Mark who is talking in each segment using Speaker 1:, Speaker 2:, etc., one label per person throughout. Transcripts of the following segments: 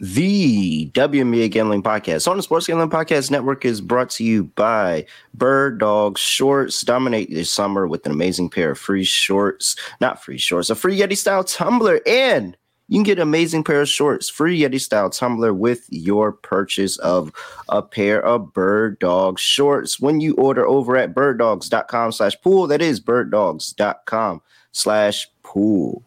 Speaker 1: The WNBA Gambling Podcast on the Sports Gambling Podcast Network is brought to you by Bird Dog Shorts. Dominate this summer with an amazing pair of free shorts, not free shorts, a free Yeti style tumbler, and you can get an amazing pair of shorts, free Yeti style tumbler with your purchase of a pair of Bird Dog shorts when you order over at birddogs.com slash pool. That is birddogs.com slash pool.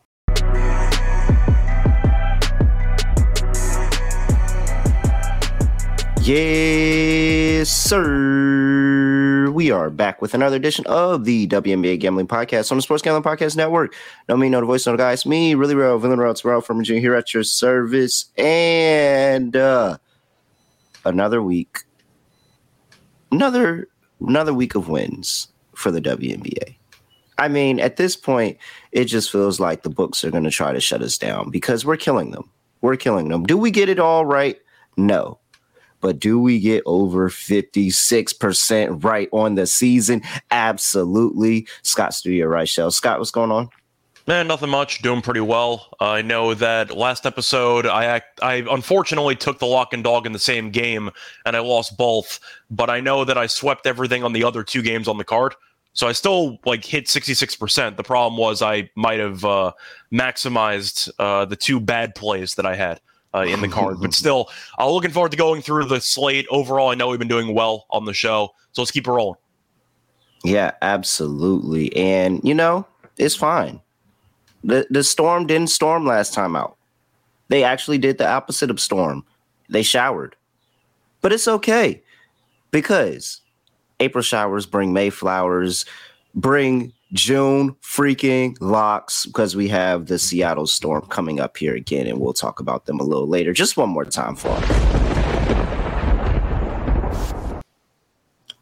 Speaker 1: Yes, sir. We are back with another edition of the WNBA Gambling Podcast on the Sports Gambling Podcast Network. No me, no the voice, no the guys. Me, really real, villain real, real from Virginia here at your service. And uh another week. Another another week of wins for the WNBA. I mean, at this point, it just feels like the books are gonna try to shut us down because we're killing them. We're killing them. Do we get it all right? No but do we get over 56% right on the season? Absolutely. Scott Studio Reichel. Scott, what's going on?
Speaker 2: Man, nothing much. Doing pretty well. Uh, I know that last episode, I act, I unfortunately took the lock and dog in the same game, and I lost both. But I know that I swept everything on the other two games on the card, so I still like hit sixty six percent. The problem was I might have uh, maximized uh, the two bad plays that I had uh, in the card. but still, I'm looking forward to going through the slate. Overall, I know we've been doing well on the show, so let's keep it rolling.
Speaker 1: Yeah, absolutely. And you know, it's fine. The the storm didn't storm last time out. They actually did the opposite of storm. They showered. But it's okay because April showers bring May flowers, bring June freaking locks because we have the Seattle Storm coming up here again, and we'll talk about them a little later. Just one more time for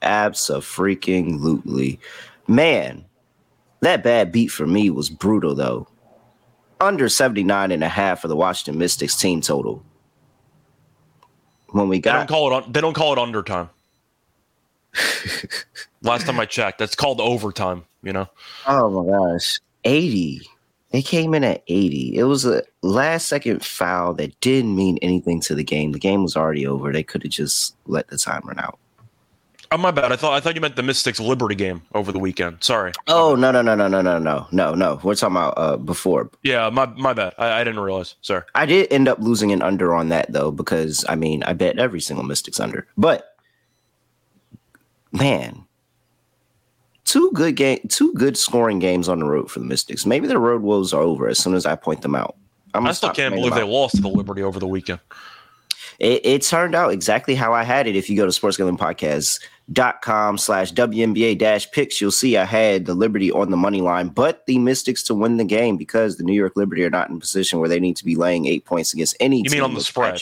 Speaker 1: Absolutely. Man, that bad beat for me was brutal though. Under 79 and a half for the Washington Mystics team total. When we got
Speaker 2: they don't call it on, they don't call it undertime. Last time I checked, that's called overtime you know?
Speaker 1: Oh my gosh. 80. They came in at 80. It was a last second foul that didn't mean anything to the game. The game was already over. They could have just let the time run out.
Speaker 2: Oh my bad. I thought I thought you meant the Mystics Liberty game over the weekend. Sorry.
Speaker 1: Oh no no no no no no no no no. We're talking about uh before.
Speaker 2: Yeah, my my bad. I, I didn't realize. Sorry.
Speaker 1: I did end up losing an under on that though because I mean I bet every single Mystics under. But man, two good game, two good scoring games on the road for the Mystics. Maybe the road woes are over as soon as I point them out.
Speaker 2: i still can't believe they lost to the Liberty over the weekend.
Speaker 1: It, it, turned out exactly how I had it. If you go to sportsgamblingpodcast.com slash WNBA dash picks, you'll see I had the Liberty on the money line, but the Mystics to win the game because the New York Liberty are not in a position where they need to be laying eight points against any
Speaker 2: you
Speaker 1: mean
Speaker 2: on the spread?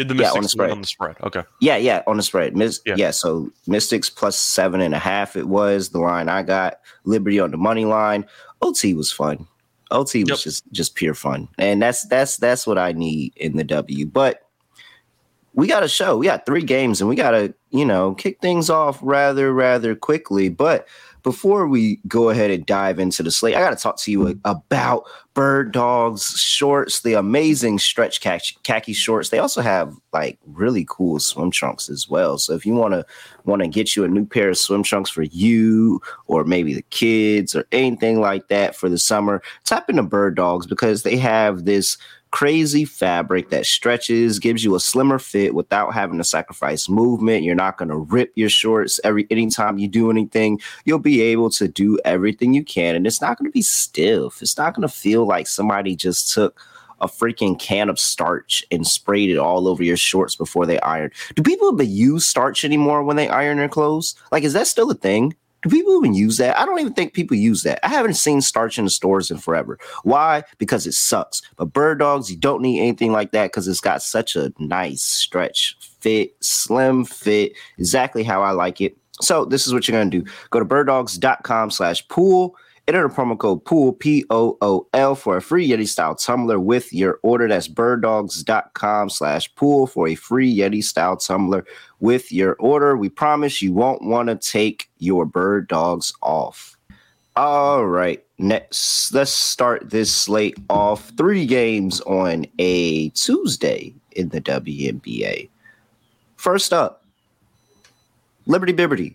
Speaker 2: Get the
Speaker 1: Mystics
Speaker 2: yeah, on the spread. on the spread. Okay.
Speaker 1: Yeah, yeah, on the spread. Mis- yeah. yeah, so Mystics plus seven and a half. It was the line I got. Liberty on the money line. OT was fun. OT was yep. just just pure fun, and that's that's that's what I need in the W. But we got a show. We got three games, and we got to you know kick things off rather rather quickly. But before we go ahead and dive into the slate, I got to talk to you about Bird Dogs shorts, the amazing stretch khaki shorts. They also have like really cool swim trunks as well. So if you want to want to get you a new pair of swim trunks for you or maybe the kids or anything like that for the summer, tap into Bird Dogs because they have this crazy fabric that stretches, gives you a slimmer fit without having to sacrifice movement. You're not going to rip your shorts every anytime you do anything. You'll be able to do everything you can, and it's not going to be stiff. It's not going to feel like somebody just took a freaking can of starch and sprayed it all over your shorts before they ironed. Do people even use starch anymore when they iron their clothes? Like, is that still a thing? Do people even use that? I don't even think people use that. I haven't seen starch in the stores in forever. Why? Because it sucks. But bird dogs, you don't need anything like that because it's got such a nice stretch fit, slim fit, exactly how I like it. So this is what you're gonna do. Go to birddogs.com slash pool Enter the promo code POOL, P O O L, for a free Yeti style tumbler with your order. That's birddogs.com slash pool for a free Yeti style tumbler with your order. We promise you won't want to take your bird dogs off. All right, next, let's start this slate off. Three games on a Tuesday. in the WNBA. First up, Liberty Bibberty.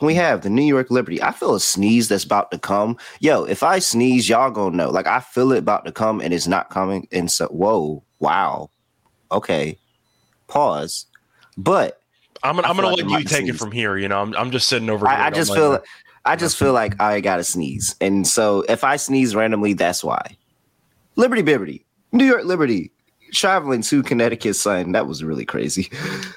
Speaker 1: We have the New York Liberty. I feel a sneeze that's about to come. Yo, if I sneeze, y'all gonna know. Like I feel it about to come and it's not coming. And so, whoa, wow, okay, pause. But
Speaker 2: I'm gonna, I'm gonna let you take sneeze. it from here. You know, I'm, I'm just sitting over.
Speaker 1: I, I just feel, I just feel like I gotta sneeze, and so if I sneeze randomly, that's why. Liberty Bibberty, New York Liberty, traveling to Connecticut Sun. That was really crazy.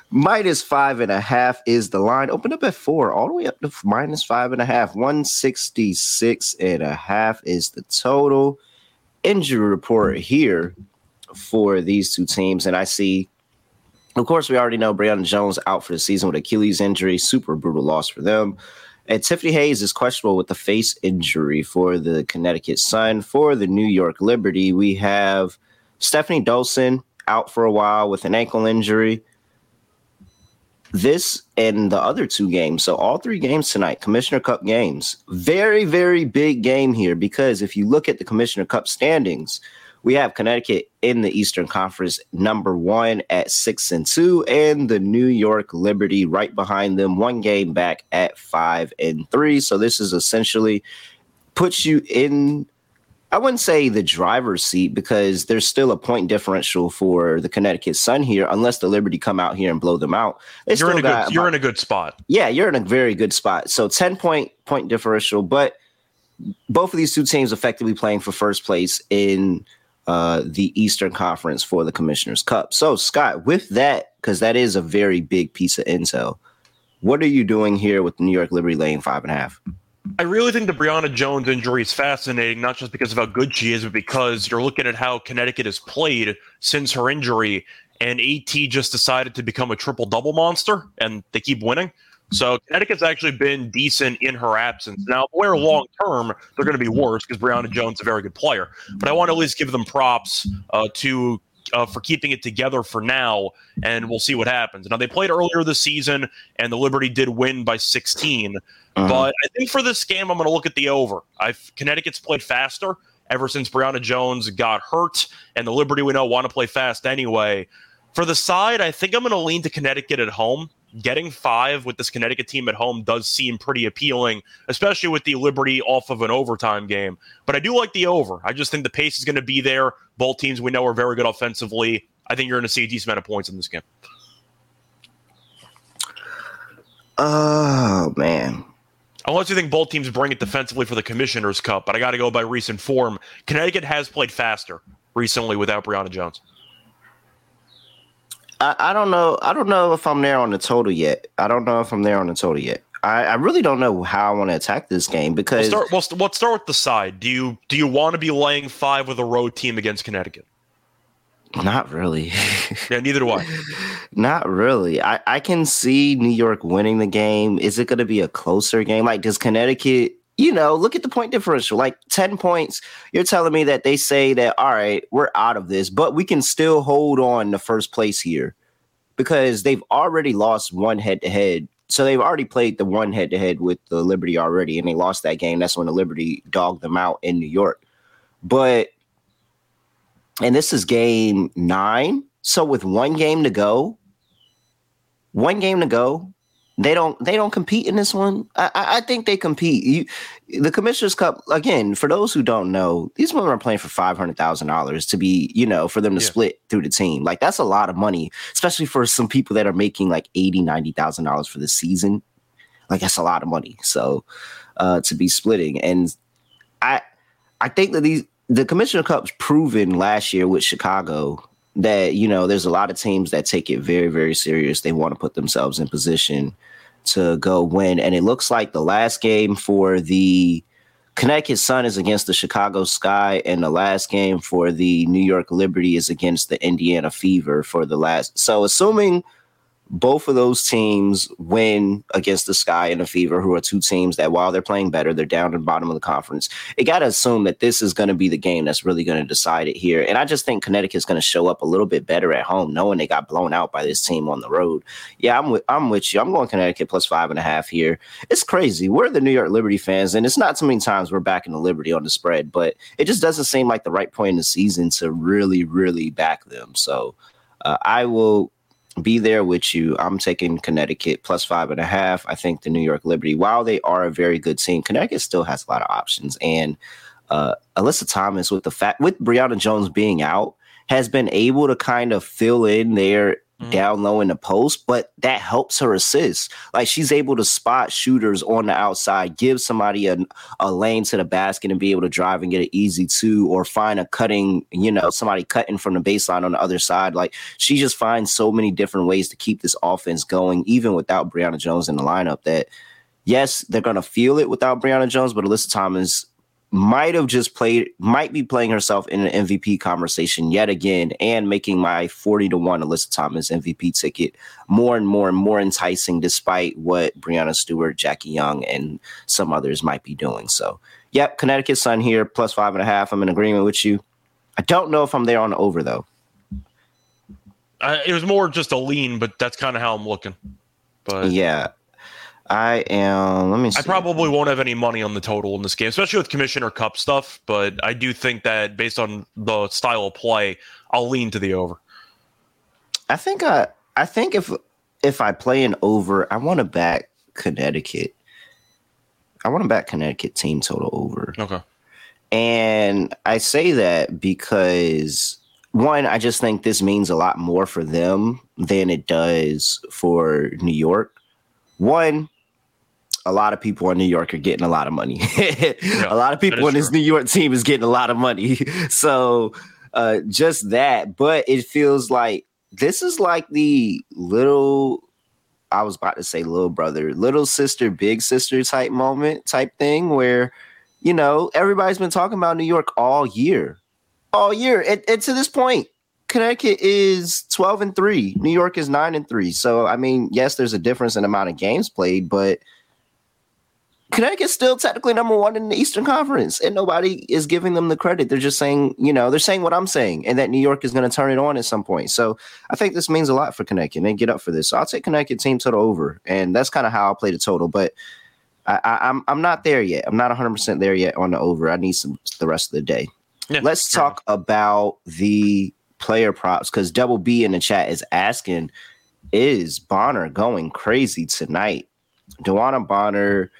Speaker 1: minus five and a half is the line. Open up at four, all the way up to minus five and a half. 166 and a half is the total. Injury report here for these two teams. And I see, of course, we already know Brionna Jones out for the season with Achilles injury. Super brutal loss for them. And Tiffany Hayes is questionable with the face injury for the Connecticut Sun. For the New York Liberty, we have Stephanie Dolson out for a while with an ankle injury. This and the other two games, so all three games tonight, Commissioner Cup games. Very, very big game here because if you look at the Commissioner Cup standings, we have Connecticut in the Eastern Conference number one at six and two, and the New York Liberty right behind them, one game back at five and three. So this is essentially puts you in I wouldn't say the driver's seat because there's still a point differential for the Connecticut Sun here, unless the Liberty come out here and blow them out.
Speaker 2: They you're in a good, you're in a good spot.
Speaker 1: Yeah, you're in a very good spot. So 10 point point differential, but both of these two teams effectively playing for first place in uh, the Eastern Conference for the Commissioner's Cup. So Scott, with that, because that is a very big piece of intel, what are you doing here with New York Liberty laying five and a half?
Speaker 2: I really think the Brionna Jones injury is fascinating, not just because of how good she is, but because you're looking at how Connecticut has played since her injury, and AT just decided to become a triple double monster, and they keep winning. So Connecticut's actually been decent in her absence. Now, where long term they're going to be worse because Brionna Jones is a very good player, but I want to at least give them props uh, to uh, for keeping it together for now, and we'll see what happens. Now they played earlier this season, and the Liberty did win by 16. Uh-huh. But I think for this game, I'm going to look at the over. I've Connecticut's played faster ever since Brionna Jones got hurt, and the Liberty we know want to play fast anyway. For the side, I think I'm going to lean to Connecticut at home. Getting five with this Connecticut team at home does seem pretty appealing, especially with the Liberty off of an overtime game. But I do like the over. I just think the pace is going to be there. Both teams we know are very good offensively. I think you're going to see a decent amount of points in this game.
Speaker 1: Oh man,
Speaker 2: unless you think both teams bring it defensively for the Commissioner's Cup, but I got to go by recent form. Connecticut has played faster recently without Brionna Jones.
Speaker 1: I, I, don't know. I don't know if I'm there on the total yet. I don't know if I'm there on the total yet. I, I really don't know how I want to attack this game because
Speaker 2: we'll start, we'll, we'll start with the side. Do you do you want to be laying five with a road team against Connecticut?
Speaker 1: Not really.
Speaker 2: yeah, neither do I.
Speaker 1: Not really. I, I can see New York winning the game. Is it going to be a closer game? Like, does Connecticut, you know, look at the point differential, like 10 points. You're telling me that they say that, all right, we're out of this, but we can still hold on to first place here because they've already lost one head to head. So they've already played the one head to head with the Liberty already, and they lost that game. That's when the Liberty dogged them out in New York. But and this is game nine. So with one game to go, one game to go, they don't they don't compete in this one. I, I think they compete. You, the Commissioner's Cup again. For those who don't know, these women are playing for five hundred thousand dollars to be, you know, for them to yeah. split through the team. Like that's a lot of money, especially for some people that are making like eighty, ninety thousand dollars for the season. Like that's a lot of money. So uh, to be splitting, and I I think that these the Commissioner Cup's proven last year with Chicago that you know there's a lot of teams that take it very very serious. They want to put themselves in position to go win, and it looks like the last game for the Connecticut Sun is against the Chicago Sky, and the last game for the New York Liberty is against the Indiana Fever for the last. So assuming both of those teams win against the Sky and the Fever, who are two teams that while they're playing better, they're down in the bottom of the conference. It got to assume that this is going to be the game that's really going to decide it here. And I just think Connecticut's going to show up a little bit better at home, knowing they got blown out by this team on the road. Yeah, I'm with, I'm with you. I'm going Connecticut plus five and a half here. It's crazy. We're the New York Liberty fans, and it's not too many times we're backing the Liberty on the spread, but it just doesn't seem like the right point in the season to really, really back them. So Uh, I will be there with you. I'm taking Connecticut plus five and a half. I think the New York Liberty, while they are a very good team, Connecticut still has a lot of options. And uh, Alyssa Thomas, with the fact with Brionna Jones being out, has been able to kind of fill in there mm-hmm. down low in the post, but that helps her assist. Like she's able to spot shooters on the outside, give somebody a, a lane to the basket and be able to drive and get an easy two, or find a cutting, you know, somebody cutting from the baseline on the other side. Like she just finds so many different ways to keep this offense going, even without Brionna Jones in the lineup. That yes, they're gonna feel it without Brionna Jones, but Alyssa Thomas might have just played, might be playing herself in an MVP conversation yet again, and making my 40 to 1 Alyssa Thomas MVP ticket more and more and more enticing, despite what Breanna Stewart, Jackie Young, and some others might be doing. So, yep, Connecticut Sun here, plus five and a half. I'm in agreement with you. I don't know if I'm there on the over, though.
Speaker 2: Uh, it was more just a lean, but that's kind of how I'm looking. But
Speaker 1: yeah, I am. Let me. See.
Speaker 2: I probably won't have any money on the total in this game, especially with Commissioner Cup stuff. But I do think that based on the style of play, I'll lean to the over.
Speaker 1: I think I. I think if if I play an over, I want to back Connecticut. I want to back Connecticut team total over.
Speaker 2: Okay.
Speaker 1: And I say that because one, I just think this means a lot more for them than it does for New York. One, a lot of people in New York are getting a lot of money. yeah, a lot of people in this New York team is getting a lot of money. So uh, just that, but it feels like this is like the little I was about to say little brother, little sister, big sister type moment type thing where, you know, everybody's been talking about New York all year. All year. And, and to this point, Connecticut is 12 and 3. New York is 9 and 3. So I mean, yes, there's a difference in amount of games played, but Connecticut's still technically number one in the Eastern Conference, and nobody is giving them the credit. They're just saying, you know, they're saying what I'm saying, and that New York is going to turn it on at some point. So I think this means a lot for Connecticut. And they get up for this. So I'll take Connecticut team total over, and that's kind of how I'll play the total. But I, I, I'm I'm not there yet. I'm not 100 percent there yet on the over. I need some the rest of the day. Yeah, Let's sure. talk about the player props because Double B in the chat is asking, is Bonner going crazy tonight? DeWanna Bonner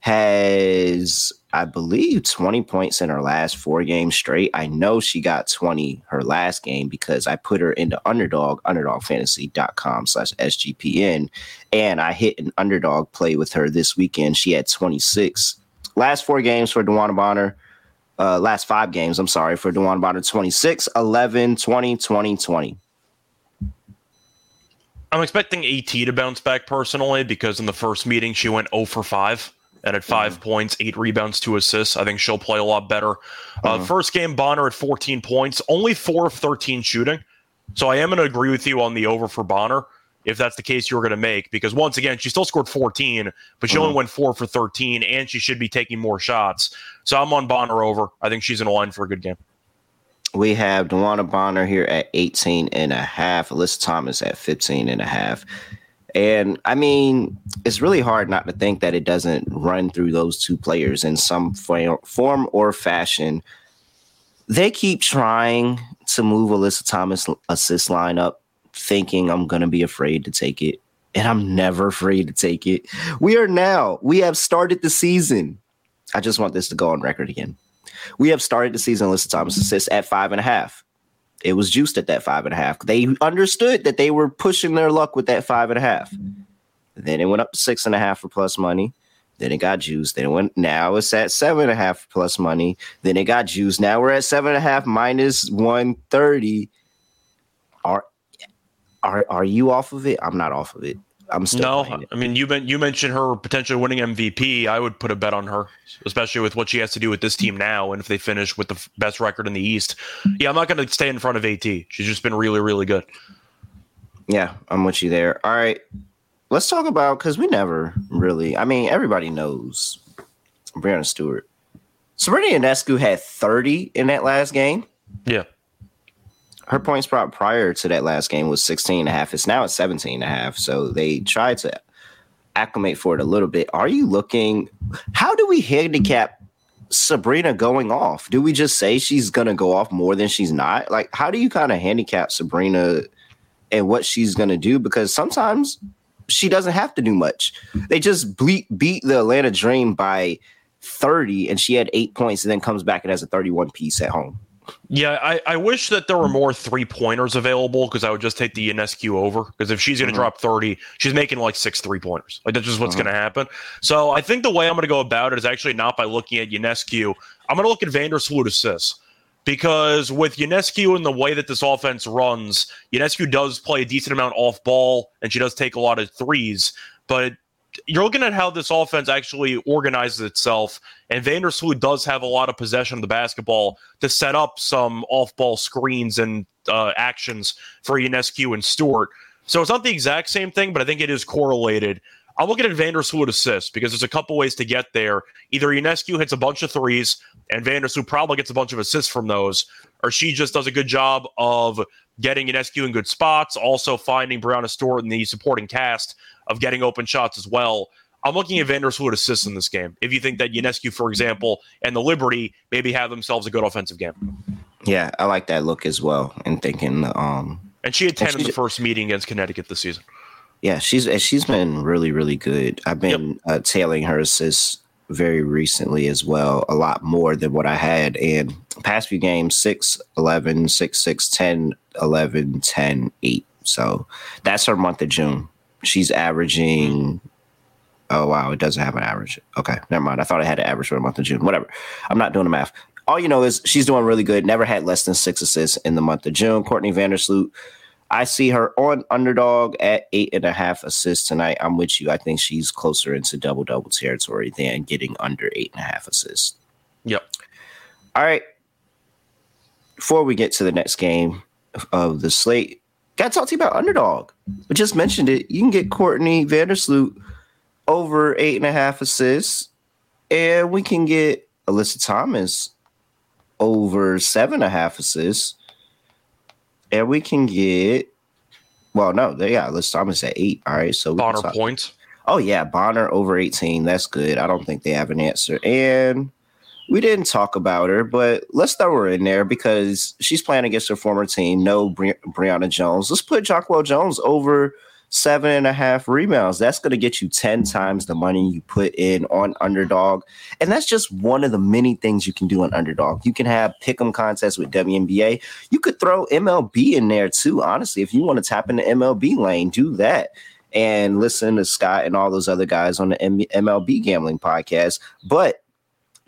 Speaker 1: has, I believe, 20 points in her last four games straight. I know she got 20 her last game because I put her into underdog, underdogfantasy.com slash SGPN. And I hit an underdog play with her this weekend. She had 26. Last four games for DeWanna Bonner. Uh, last five games, I'm sorry, for DeWanna Bonner 26, 11, 20, 20, 20.
Speaker 2: I'm expecting AT to bounce back personally because in the first meeting she went 0 for 5 and at 5 mm-hmm. points, eight rebounds, two assists. I think she'll play a lot better. Uh, mm-hmm. first game, Bonner at 14 points, only four of 13 shooting. So I am going to agree with you on the over for Bonner if that's the case you're going to make because once again she still scored 14 but she mm-hmm. only went 4 for 13 and she should be taking more shots so i'm on bonner over i think she's in line for a good game
Speaker 1: we have DeWanna Bonner here at 18 and a half alyssa thomas at 15 and a half and I mean, it's really hard not to think that it doesn't run through those two players in some form or fashion. They keep trying to move Alyssa Thomas assist lineup, thinking I'm going to be afraid to take it. And I'm never afraid to take it. We are now, we have started the season. I just want this to go on record again. We have started the season Alyssa Thomas assists at five and a half it was juiced at that five and a half. They understood that they were pushing their luck with that five and a half. Then it went up to six and a half for plus money. Then it got juiced. Then it went. Now it's at seven and a half plus money. Then it got juiced. Now we're at seven and a half minus one thirty. Are are are you off of it? I'm not off of it. I'm still no.
Speaker 2: I mean, you been you mentioned her potentially winning MVP. I would put a bet on her, especially with what she has to do with this team now, and if they finish with the best record in the East. Yeah, I'm not going to stay in front of AT. She's just been really, really good.
Speaker 1: Yeah, I'm with you there. All right, let's talk about because we never really. I mean, everybody knows Breanna Stewart. Sabrina Ionescu had 30 in that last game.
Speaker 2: Yeah
Speaker 1: her points prop prior to that last game was 16 and a half. It's now at 17 and a half. So they tried to acclimate for it a little bit. Are you looking? How do we handicap Sabrina going off? Do we just say she's going to go off more than she's not? Like, how do you kind of handicap Sabrina and what she's going to do because sometimes she doesn't have to do much. They just beat, beat the Atlanta Dream by 30 and she had eight points and then comes back and has a 31 piece at home.
Speaker 2: Yeah, I, I wish that there were more three pointers available because I would just take the Ionescu over. Because if she's going to mm-hmm. drop 30, she's making like six three pointers. Like, that's just what's mm-hmm. going to happen. So I think the way I'm going to go about it is actually not by looking at Ionescu. I'm going to look at Vandersloot assists because with Ionescu and the way that this offense runs, Ionescu does play a decent amount off ball and she does take a lot of threes, but you're looking at how this offense actually organizes itself, and Vandersloot does have a lot of possession of the basketball to set up some off-ball screens and uh, actions for Ionescu and Stewart. So it's not the exact same thing, but I think it is correlated. I'm looking at Vandersloot assists because there's a couple ways to get there. Either Ionescu hits a bunch of threes, and Vandersloot probably gets a bunch of assists from those, or she just does a good job of getting Ionescu in good spots, also finding Breanna Stewart in the supporting cast of getting open shots as well. I'm looking at Vandersloot assists in this game. If you think that Ionescu, for example, and the Liberty maybe have themselves a good offensive game.
Speaker 1: Yeah, I like that look as well. And thinking, um,
Speaker 2: and she had ten in the first meeting against Connecticut this season.
Speaker 1: Yeah, she's she's been really really good. I've been yep. uh, tailing her assists very recently as well, a lot more than what I had. And past few games 6 11, 6 6, 10 11, 10 8. So that's her month of June. She's averaging. Oh, wow. It doesn't have an average. Okay. Never mind. I thought I had an average for the month of June. Whatever. I'm not doing the math. All you know is she's doing really good. Never had less than six assists in the month of June. Courtney Vandersloot I see her on underdog at eight and a half assists tonight. I'm with you. I think she's closer into double double territory than getting under eight and a half assists.
Speaker 2: Yep.
Speaker 1: All right. Before we get to the next game of the slate, got to talk to you about underdog. We just mentioned it. You can get Courtney Vandersloot over eight and a half assists, and we can get Alyssa Thomas over seven and a half assists and we can get. Well, no, they got Liz Thomas at eight. All right, so
Speaker 2: Bonner points.
Speaker 1: Oh yeah, Bonner over eighteen. That's good. I don't think they have an answer, and we didn't talk about her, but let's throw her in there because she's playing against her former team. No Bri- Brionna Jones. Let's put Jonquel Jones over seven and a half rebounds. That's going to get you 10 times the money you put in on underdog. And that's just one of the many things you can do on underdog. You can have pick 'em contests with WNBA. You could throw MLB in there too. Honestly, if you want to tap into MLB lane, do that. And listen to Scott and all those other guys on the MLB gambling podcast. But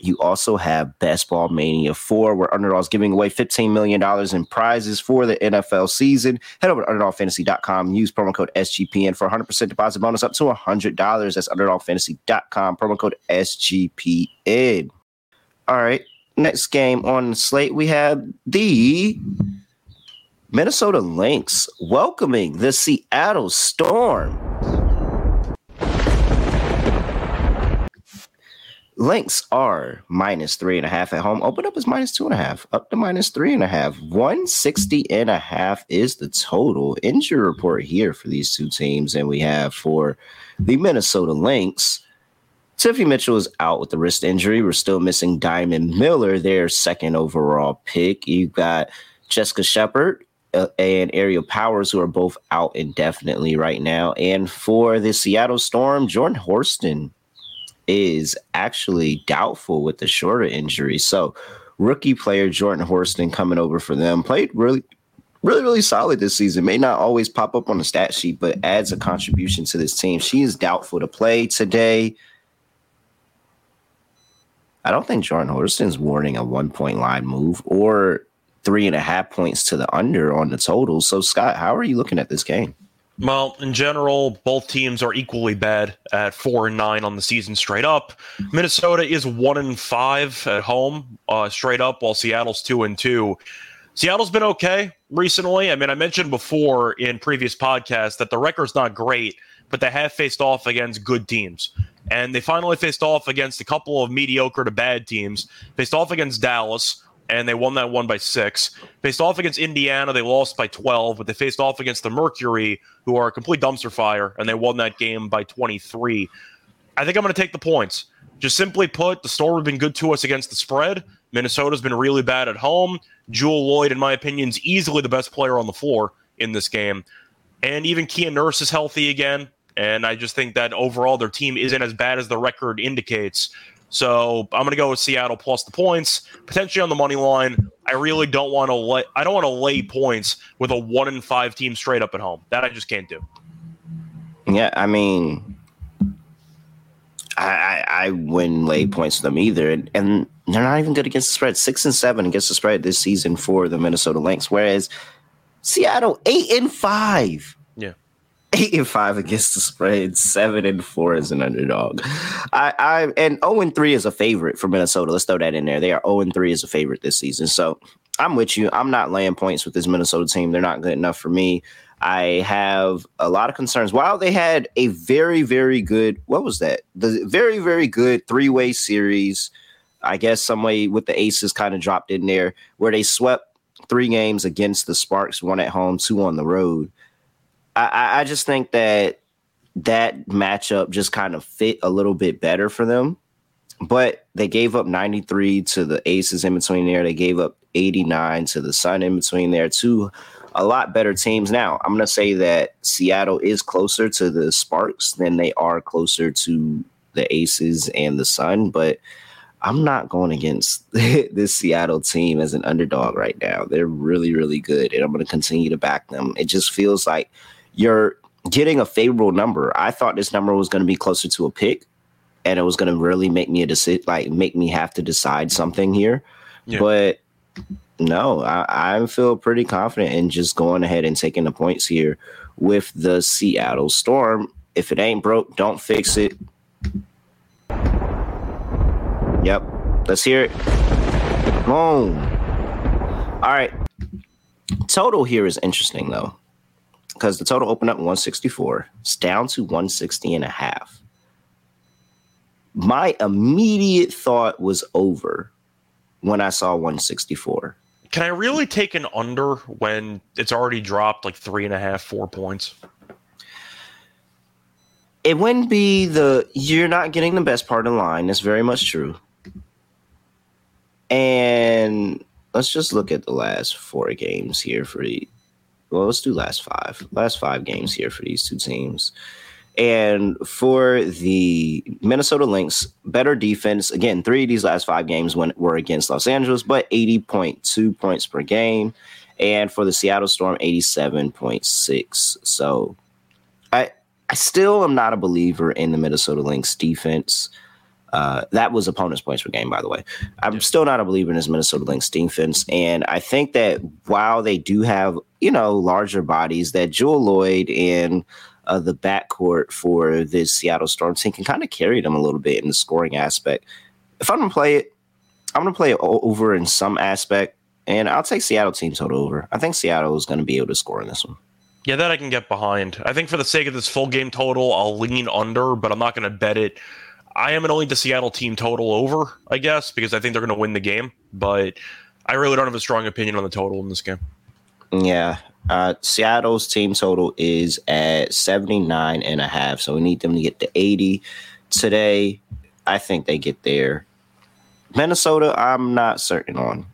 Speaker 1: you also have Best Ball Mania 4, where Underdog's giving away $15 million in prizes for the NFL season. Head over to UnderdogFantasy.com. Use promo code SGPN for 100% deposit bonus up to $100. That's UnderdogFantasy.com. Promo code SGPN. All right. Next game on the slate, we have the Minnesota Lynx welcoming the Seattle Storm. Lynx are minus three and a half at home. Open up is minus two and a half, up to minus three and a half. 160 and a half is the total injury report here for these two teams. And we have for the Minnesota Lynx, Tiffany Mitchell is out with the wrist injury. We're still missing Diamond Miller, their second overall pick. You've got Jessica Shepard uh, and Aerial Powers, who are both out indefinitely right now. And for the Seattle Storm, Jordan Horston is actually doubtful with the shorter injury. So, rookie player Jordan Horston coming over for them played really, really, really solid this season. May not always pop up on the stat sheet, but adds a contribution to this team. She is doubtful to play today. I don't think Jordan Horston's warning a one point line move or three and a half points to the under on the total. So, Scott, how are you looking at this game?
Speaker 2: Well, in general, both teams are equally bad at four and nine on the season straight up. Minnesota is one and five at home uh, straight up, while Seattle's two and two. Seattle's been okay recently. I mean, I mentioned before in previous podcasts that the record's not great, but they have faced off against good teams. And they finally faced off against a couple of mediocre to bad teams. Faced off against Dallas, and they won that one by six. Faced off against Indiana, they lost by 12, but they faced off against the Mercury, who are a complete dumpster fire, and they won that game by 23. I think I'm going to take the points. Just simply put, the Storm have been good to us against the spread. Minnesota's been really bad at home. Jewell Lloyd, in my opinion, is easily the best player on the floor in this game. And even Kia Nurse is healthy again. And I just think that overall their team isn't as bad as the record indicates. So I'm going to go with Seattle plus the points, potentially on the money line. I really don't want to lay. I don't want to lay points with a one in five team straight up at home. That I just can't do.
Speaker 1: Yeah, I mean, I I, I wouldn't lay points to them either, and, and they're not even good against the spread. Six and seven against the spread this season for the Minnesota Lynx, whereas Seattle eight and five eight and five against the spread, seven and four as an underdog. I, I and zero oh and three is a favorite for Minnesota. Let's throw that in there. They are zero oh and three as a favorite this season. So I'm with you. I'm not laying points with this Minnesota team. They're not good enough for me. I have a lot of concerns. While they had a very, very good, what was that? The very, very good three way series. I guess some way with the Aces kind of dropped in there where they swept three games against the Sparks, one at home, two on the road. I, I just think that that matchup just kind of fit a little bit better for them. But they gave up 93 to the Aces in between there. They gave up 89 to the Sun in between there. Two a lot better teams. Now, I'm going to say that Seattle is closer to the Sparks than they are closer to the Aces and the Sun, but I'm not going against this Seattle team as an underdog right now. They're really, really good, and I'm going to continue to back them. It just feels like you're getting a favorable number. I thought this number was going to be closer to a pick, and it was going to really make me a decide, like make me have to decide something here. Yeah. But no, I, I feel pretty confident in just going ahead and taking the points here with the Seattle Storm. If it ain't broke, don't fix it. Yep. Let's hear it. Boom. All right. Total here is interesting though because the total opened up 164. It's down to 160 and a half. My immediate thought was over when I saw 164.
Speaker 2: Can I really take an under when it's already dropped like three and a half, four points?
Speaker 1: It wouldn't be the you're not getting the best part of the line. It's very much true. And let's just look at the last four games here for the well, let's do last five. Last five games here for these two teams. And for the Minnesota Lynx, better defense. Again, three of these last five games when were against Los Angeles, but 80.2 points per game. And for the Seattle Storm, 87.6. So I I still am not a believer in the Minnesota Lynx defense. Uh, that was opponents' points per game, by the way. I'm still not a believer in this Minnesota Lynx defense, and I think that while they do have you know larger bodies, that Jewell Lloyd and uh, the backcourt for this Seattle Storm team can kind of carry them a little bit in the scoring aspect. If I'm gonna play it, I'm gonna play it over in some aspect, and I'll take Seattle team total over. I think Seattle is gonna be able to score in this one.
Speaker 2: Yeah, that I can get behind. I think for the sake of this full game total, I'll lean under, but I'm not going to bet it. I am an only the Seattle team total over, I guess, because I think they're going to win the game. But I really don't have a strong opinion on the total in this game.
Speaker 1: Yeah. Uh, Seattle's team total is at 79 and a half. So we need them to get to 80 today. I think they get there. Minnesota, I'm not certain on.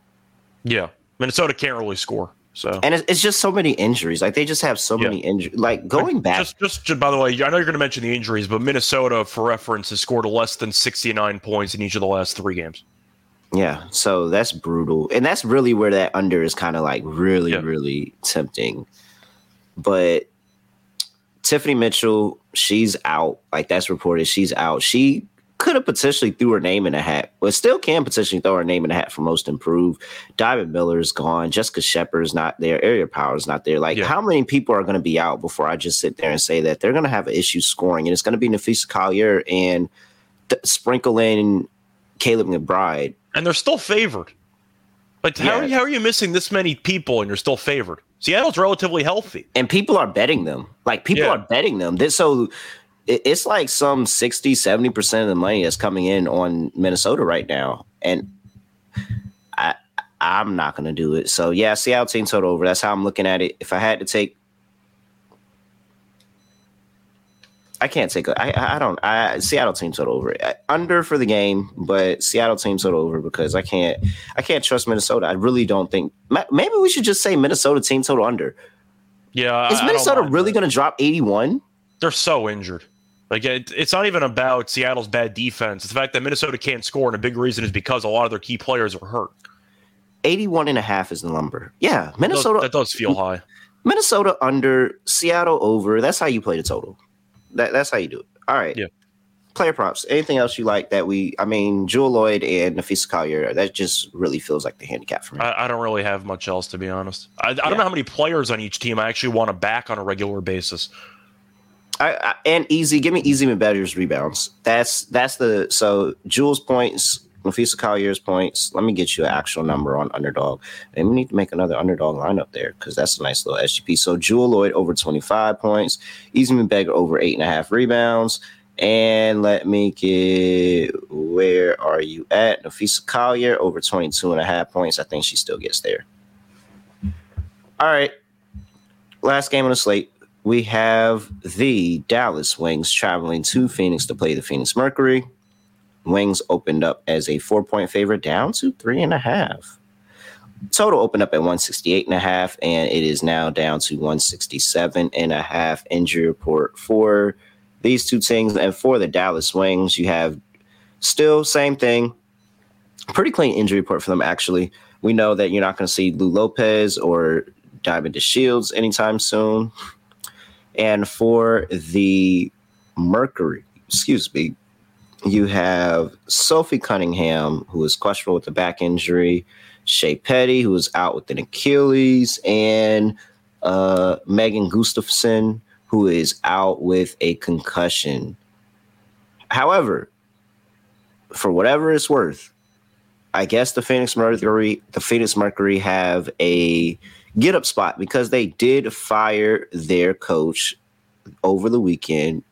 Speaker 2: Yeah. Minnesota can't really score. So
Speaker 1: and it's, it's just so many injuries. Like they just have so yeah. many injuries. Like going back,
Speaker 2: just, just, just by the way, I know you're going to mention the injuries, but Minnesota, for reference, has scored less than 69 points in each of the last three games.
Speaker 1: Yeah, so that's brutal, and that's really where that under is kind of like really, yeah. really tempting. But Tiffany Mitchell, she's out. Like that's reported, she's out. She could have potentially threw her name in a hat, but still can potentially throw her name in a hat for most improved. Diamond Miller is gone. Jessica Shepard's not there. Aerial Power is not there. Like, yeah. how many people are going to be out before I just sit there and say that they're going to have an issue scoring? And it's going to be Napheesa Collier and th- sprinkle in Kayla McBride.
Speaker 2: And they're still favored. Like, how, yeah. are you, how are you missing this many people and you're still favored? Seattle's relatively healthy.
Speaker 1: And people are betting them. Like, people yeah. are betting them. This, so it's like some 60 70% of the money that's coming in on minnesota right now and i i'm not going to do it so yeah seattle team total over that's how i'm looking at it if i had to take I can't take. I I don't. I Seattle team total over. Under for the game, but Seattle team total over because I can't. I can't trust Minnesota. I really don't think. Maybe we should just say Minnesota team total under
Speaker 2: Yeah,
Speaker 1: is Minnesota really going to drop 81?
Speaker 2: They're so injured. Like it, it's not even about Seattle's bad defense. It's the fact that Minnesota can't score, and a big reason is because a lot of their key players are hurt.
Speaker 1: 81 and a half is the number. Yeah, Minnesota.
Speaker 2: That does, that does feel high.
Speaker 1: Minnesota under, Seattle over. That's how you play the total. That, that's how you do it. All right.
Speaker 2: Yeah.
Speaker 1: Player props. Anything else you like that we? I mean, Jewell Lloyd and Napheesa Collier. That just really feels like the handicap for me.
Speaker 2: I, I don't really have much else to be honest. I, I don't know how many players on each team I actually want to back on a regular basis.
Speaker 1: I, I, and easy. Give me easy Medvetev's rebounds. That's that's the so Jules points, Napheesa Collier's points. Let me get you an actual number on underdog. And we need to make another underdog lineup there because that's a nice little SGP. So Jewell Lloyd over 25 points, Ezi Magbegor over eight and a half rebounds. And let me get where are you at? Napheesa Collier over 22 and a half points. I think she still gets there. All right. Last game on the slate we have the Dallas Wings traveling to Phoenix to play the Phoenix Mercury. Wings opened up as a four point favorite down to three and a half. Total opened up at 168 and a half, and it is now down to 167 and a half. Injury report for these two teams. And for the Dallas Wings, you have still same thing. Pretty clean injury report for them, actually. We know that you're not going to see Lou Lopez or Diamond DeShields anytime soon. And for the Mercury, excuse me, you have Sophie Cunningham, who is questionable with a back injury, Shey Peddy, who is out with an Achilles, and uh, Megan Gustafson, who is out with a concussion. However, for whatever it's worth, I guess the Phoenix Mercury, the Phoenix Mercury have a get up spot because they did fire their coach over the weekend.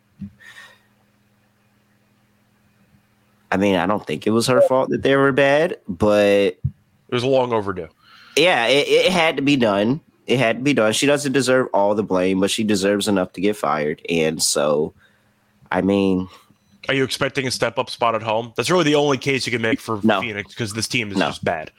Speaker 1: I mean, I don't think it was her fault that they were bad, but it
Speaker 2: was long overdue.
Speaker 1: Yeah, it, it had to be done. It had to be done. She doesn't deserve all the blame, but she deserves enough to get fired. And so, I mean,
Speaker 2: are you expecting a step up spot at home? That's really the only case you can make for no. Phoenix because this team is no. just bad.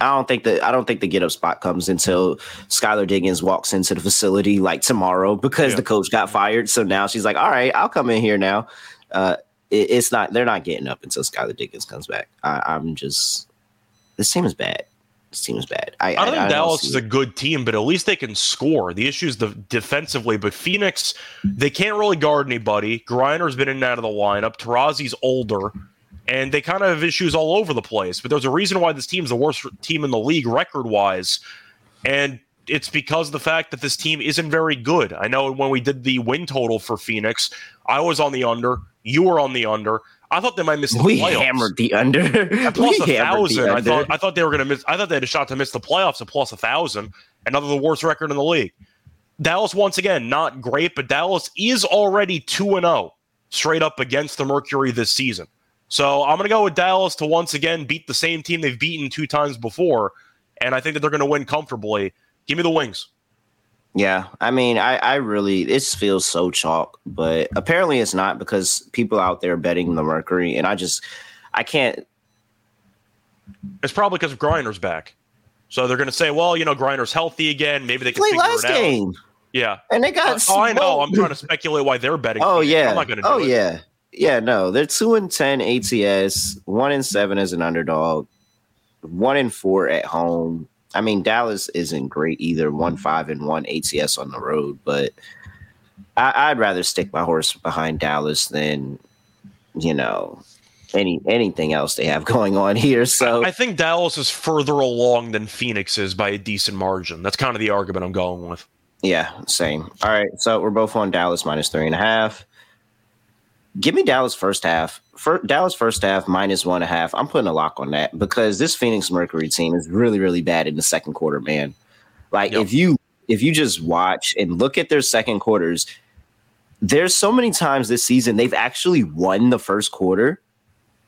Speaker 1: I don't think that I don't think the get up spot comes until Skylar Diggins walks into the facility like tomorrow because yeah. the coach got fired. So now she's like, "All right, I'll come in here now." Uh, it, it's not. They're not getting up until Skylar Diggins comes back. I, I'm just. This team is bad. Is bad. I,
Speaker 2: I, I think I Dallas is a good team, but at least they can score. The issue is the defensively. But Phoenix, they can't really guard anybody. Griner's been in and out of the lineup. Taurasi's older and they kind of have issues all over the place. But there's a reason why this team's the worst team in the league record wise, and it's because of the fact that this team isn't very good. I know when we did the win total for Phoenix, I was on the under, you were on the under. I thought they might miss the
Speaker 1: we
Speaker 2: playoffs.
Speaker 1: hammered the under.
Speaker 2: Plus we a thousand. I thought I thought they were going to miss. I thought they had a shot to miss the playoffs at plus a thousand. Another the worst record in the league. Dallas once again not great, but Dallas is already two and zero oh straight up against the Mercury this season. So I'm going to go with Dallas to once again beat the same team they've beaten two times before, and I think that they're going to win comfortably. Give me the Wings.
Speaker 1: Yeah, I mean, I, I really this feels so chalk, but apparently it's not because people out there betting the Mercury, and I just I can't.
Speaker 2: It's probably because Griner's back, so they're going to say, well, you know, Griner's healthy again. Maybe they can
Speaker 1: Play
Speaker 2: figure
Speaker 1: last
Speaker 2: it out.
Speaker 1: Game.
Speaker 2: Yeah,
Speaker 1: and they got.
Speaker 2: Uh, oh, I know. I'm trying to speculate why they're betting.
Speaker 1: Oh yeah.
Speaker 2: I'm not going to.
Speaker 1: Oh
Speaker 2: it.
Speaker 1: yeah. Yeah, no, they're two and ten ATS, one and seven as an underdog, one and four at home. I mean, Dallas isn't great either, one mm-hmm. five and one ATS on the road, but I, would rather stick my horse behind Dallas than you know any anything else they have going on here. So
Speaker 2: I think Dallas is further along than Phoenix is by a decent margin. That's kind of the argument I'm going with.
Speaker 1: Yeah, same. All right, so we're both on Dallas minus three and a half. Give me Dallas first half. For Dallas first half minus one and a half. I'm putting a lock on that because this Phoenix Mercury team is really, really bad in the second quarter, man. Like yep. if you if you just watch and look at their second quarters, there's so many times this season they've actually won the first quarter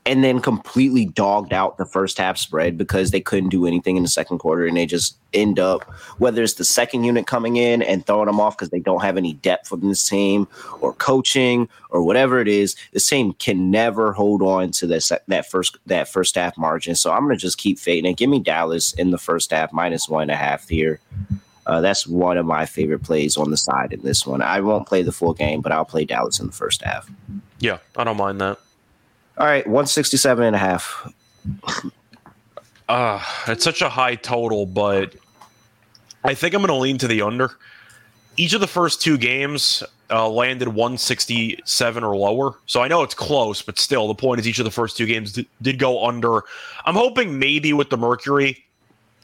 Speaker 1: and then completely dogged out the first half spread because they couldn't do anything in the second quarter and they just end up whether it's the second unit coming in and throwing them off because they don't have any depth on this team or coaching or whatever it is this team can never hold on to that that first that first half margin so i'm to just keep fading and give me dallas in the first half minus one and a half here Uh, that's one of my favorite plays on the side in this one. I won't play the full game, but I'll play Dallas in the first half.
Speaker 2: Yeah, I don't mind that.
Speaker 1: All right, 167 and a half.
Speaker 2: Uh, it's such a high total, but I think I'm going to lean to the under. Each of the first two games uh, landed 167 or lower. So I know it's close, but still, the point is each of the first two games did, did go under. I'm hoping maybe with the Mercury,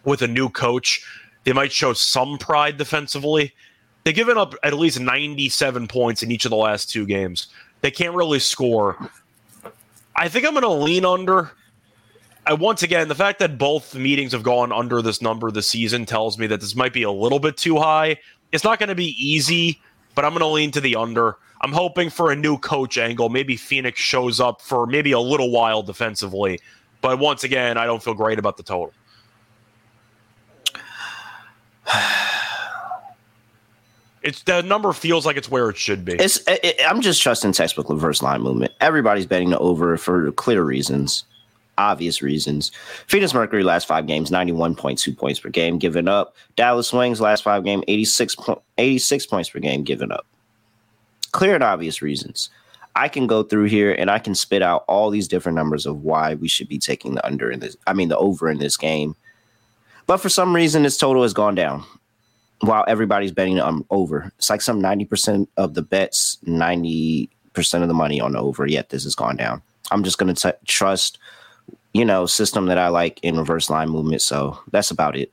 Speaker 2: with a new coach, they might show some pride defensively. They've given up at least 97 points in each of the last two games. They can't really score. I think I'm going to lean under. I, once again, the fact that both meetings have gone under this number this season tells me that this might be a little bit too high. It's not going to be easy, but I'm going to lean to the under. I'm hoping for a new coach angle. Maybe Phoenix shows up for maybe a little while defensively. But once again, I don't feel great about the total. It's the number feels like it's where it should be.
Speaker 1: It's. It, I'm just trusting textbook reverse line movement. Everybody's betting the over for clear reasons, obvious reasons. Phoenix Mercury last five games, 91.2 points per game given up. Dallas Wings last five game, 86, 86 points per game given up. Clear and obvious reasons. I can go through here and I can spit out all these different numbers of why we should be taking the under in this. I mean the over in this game. But for some reason, this total has gone down while everybody's betting um, over. It's like some 90% of the bets, 90% of the money on the over, yet this has gone down. I'm just going to trust, you know, system that I like in reverse line movement. So that's about it.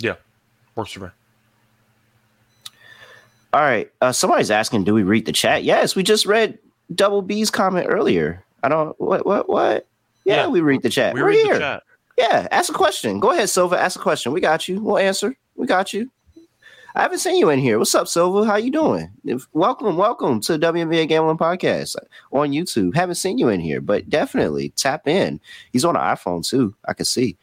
Speaker 2: Yeah. Works for me.
Speaker 1: All right. Uh, somebody's asking, do we read the chat? Yes, we just read Double B's comment earlier. I don't, what, what, what? Yeah, yeah. we read the chat. We We're read here. Chat. Yeah, ask a question. Go ahead, Silva. Ask a question. We got you. We'll answer. We got you. I haven't seen you in here. What's up, Silva? How you doing? Welcome, welcome to WNBA Gambling Podcast on YouTube. Haven't seen you in here, but definitely tap in. He's on an iPhone too. I can see.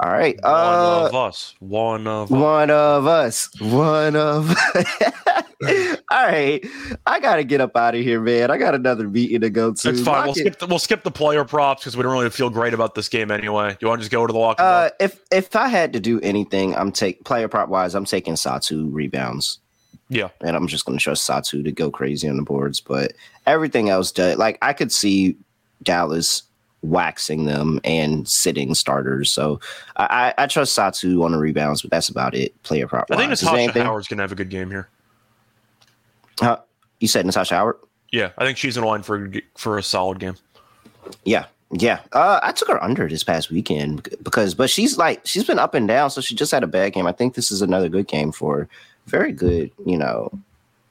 Speaker 1: All right.
Speaker 2: One uh, of us. One of
Speaker 1: one of us. One of. All right. I gotta get up out of here, man. I got another meeting to go to.
Speaker 2: It's fine. We'll skip, the, we'll skip the player props because we don't really feel great about this game anyway. Do you want to just go to the walk?
Speaker 1: Uh, if if I had to do anything, I'm take player prop wise. I'm taking Satou rebounds.
Speaker 2: Yeah,
Speaker 1: and I'm just going to trust Satou to go crazy on the boards. But everything else, does, like I could see Dallas waxing them and sitting starters. So I, I trust Satou on the rebounds, but that's about it. Player prop.
Speaker 2: I think Natasha Howard's gonna have a good game here.
Speaker 1: Uh, you said Natasha Howard.
Speaker 2: Yeah, I think she's in line for for a solid game.
Speaker 1: Yeah, yeah. Uh, I took her under this past weekend because, but she's like she's been up and down, so she just had a bad game. I think this is another good game for her. Very good, you know,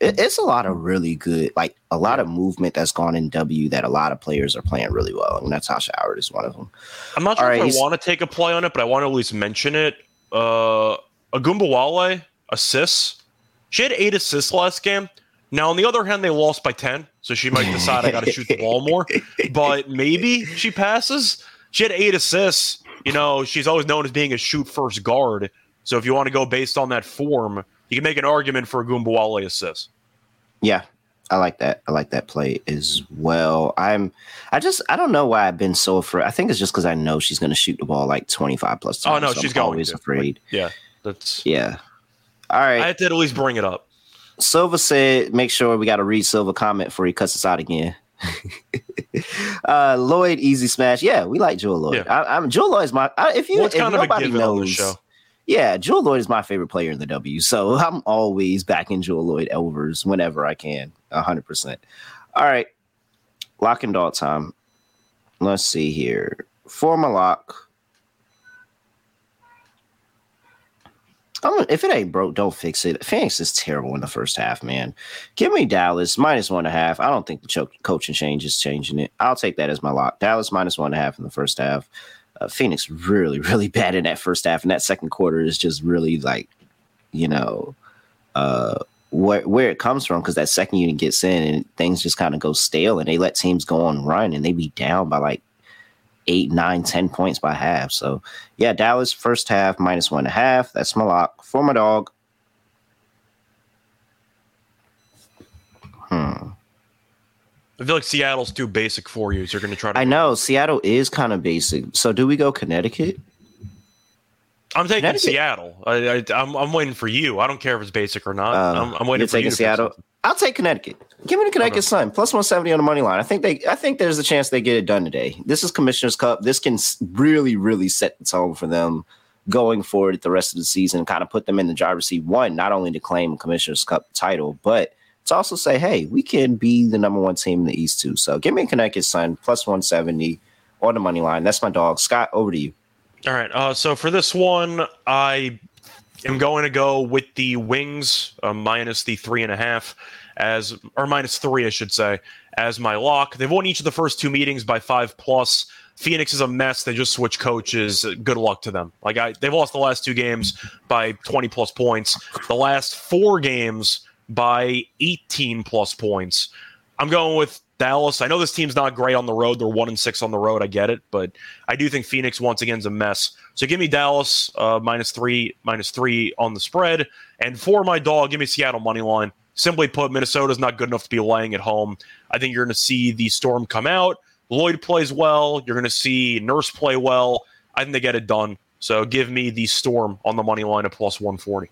Speaker 1: it, it's a lot of really good, like a lot of movement that's gone in W that a lot of players are playing really well. And Natasha Howard is one of them.
Speaker 2: I'm not sure All if right, I want to take a play on it, but I want to at least mention it. Uh, Wale assists. She had eight assists last game. Now, on the other hand, they lost by 10, so she might decide I got to shoot the ball more. But maybe she passes. She had eight assists. You know, she's always known as being a shoot first guard. So if you want to go based on that form, you can make an argument for a Wale assist.
Speaker 1: Yeah, I like that. I like that play as well. I'm I just I don't know why I've been so afraid. I think it's just because I know she's gonna shoot the ball like 25 plus oh, times.
Speaker 2: Oh no, so she's
Speaker 1: I'm
Speaker 2: always
Speaker 1: to. afraid.
Speaker 2: Yeah. That's
Speaker 1: yeah. All right. I
Speaker 2: had to at least bring it up.
Speaker 1: Silva said, make sure we gotta read Silva comment before he cuts us out again. uh Lloyd Easy Smash. Yeah, we like Jewell Lloyd. Yeah. I, am Jewell Loyd's my I, if you well, if nobody knows yeah, Jewell Lloyd is my favorite player in the W. So I'm always backing Jewell Lloyd overs whenever I can. 100%. All right. Lock and dog time. Let's see here. For my lock. If it ain't broke, don't fix it. Phoenix is terrible in the first half, man. Give me Dallas minus one and a half. I don't think the cho- coaching change is changing it. I'll take that as my lock. Dallas minus one and a half in the first half uh, Phoenix really, really bad in that first half, and that second quarter is just really like, you know, uh, where where it comes from because that second unit gets in and things just kind of go stale, and they let teams go on run, and they be down by like eight, nine, ten points by half. So yeah, Dallas first half minus one and a half. That's my lock for my dog. Hmm.
Speaker 2: I feel like Seattle's too basic for you, so you're going to try to.
Speaker 1: I know Seattle is kind of basic. So do we go Connecticut?
Speaker 2: I'm taking Seattle. I, am I'm waiting for you. I don't care if it's basic or not. Uh, I'm, I'm, waiting for you.
Speaker 1: Seattle. I'll take Connecticut. Give me the Connecticut okay. Sun plus 170 on the money line. I think they. I think there's a chance they get it done today. This is Commissioner's Cup. This can really, really set the tone for them going forward the rest of the season. Kind of put them in the driver's seat. One, not only to claim Commissioner's Cup title, but to also say, hey, we can be the number one team in the East too. So give me a Connecticut Sun plus 170 on the money line. That's my dog. Scott, over to you.
Speaker 2: All right. Uh, so for this one, I am going to go with the Wings uh, minus the three and a half as, or minus three, I should say, as my lock. They've won each of the first two meetings by five plus. Phoenix is a mess. They just switched coaches. Good luck to them. Like I, they've lost the last two games by 20 plus points. The last four games by 18 plus points. I'm going with Dallas. I know this team's not great on the road. They're one and six on the road. I get it, but I do think Phoenix once again is a mess. So give me Dallas uh, minus three, minus three on the spread, and for my dog, give me Seattle money line. Simply put, Minnesota's not good enough to be laying at home. I think you're going to see the Storm come out. Lloyd plays well. You're going to see Nurse play well. I think they get it done. So give me the Storm on the money line at plus 140.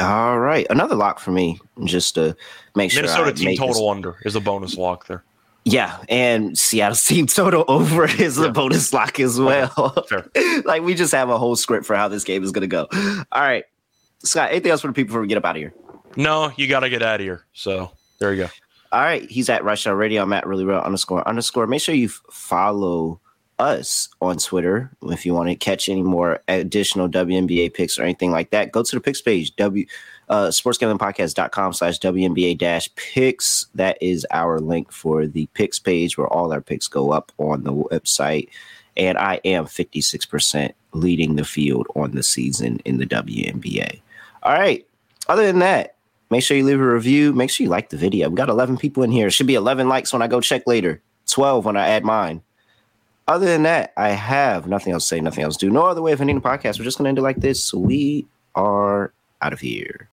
Speaker 1: All right, another lock for me, just to make
Speaker 2: sure. Minnesota team total this. under is a bonus lock there.
Speaker 1: Yeah, and Seattle team total over is yeah. a bonus lock as well. Okay. like we just have a whole script for how this game is going to go. All right, Scott. Anything else for the people before we get up out of here?
Speaker 2: No, you got to get out of here. So there you go.
Speaker 1: All right, he's at Rush Radio. I'm at really real underscore underscore. Make sure you follow us on Twitter. If you want to catch any more additional WNBA picks or anything like that, go to the picks page, W uh, sportsgamblingpodcast.com slash WNBA dash picks. That is our link for the picks page where all our picks go up on the website. And I am 56% leading the field on the season in the WNBA. All right. Other than that, make sure you leave a review. Make sure you like the video. We got 11 people in here. It should be 11 likes when I go check later, 12 when I add mine. Other than that, I have nothing else to say, nothing else to do. No other way of ending the podcast. We're just going to end it like this. We are out of here.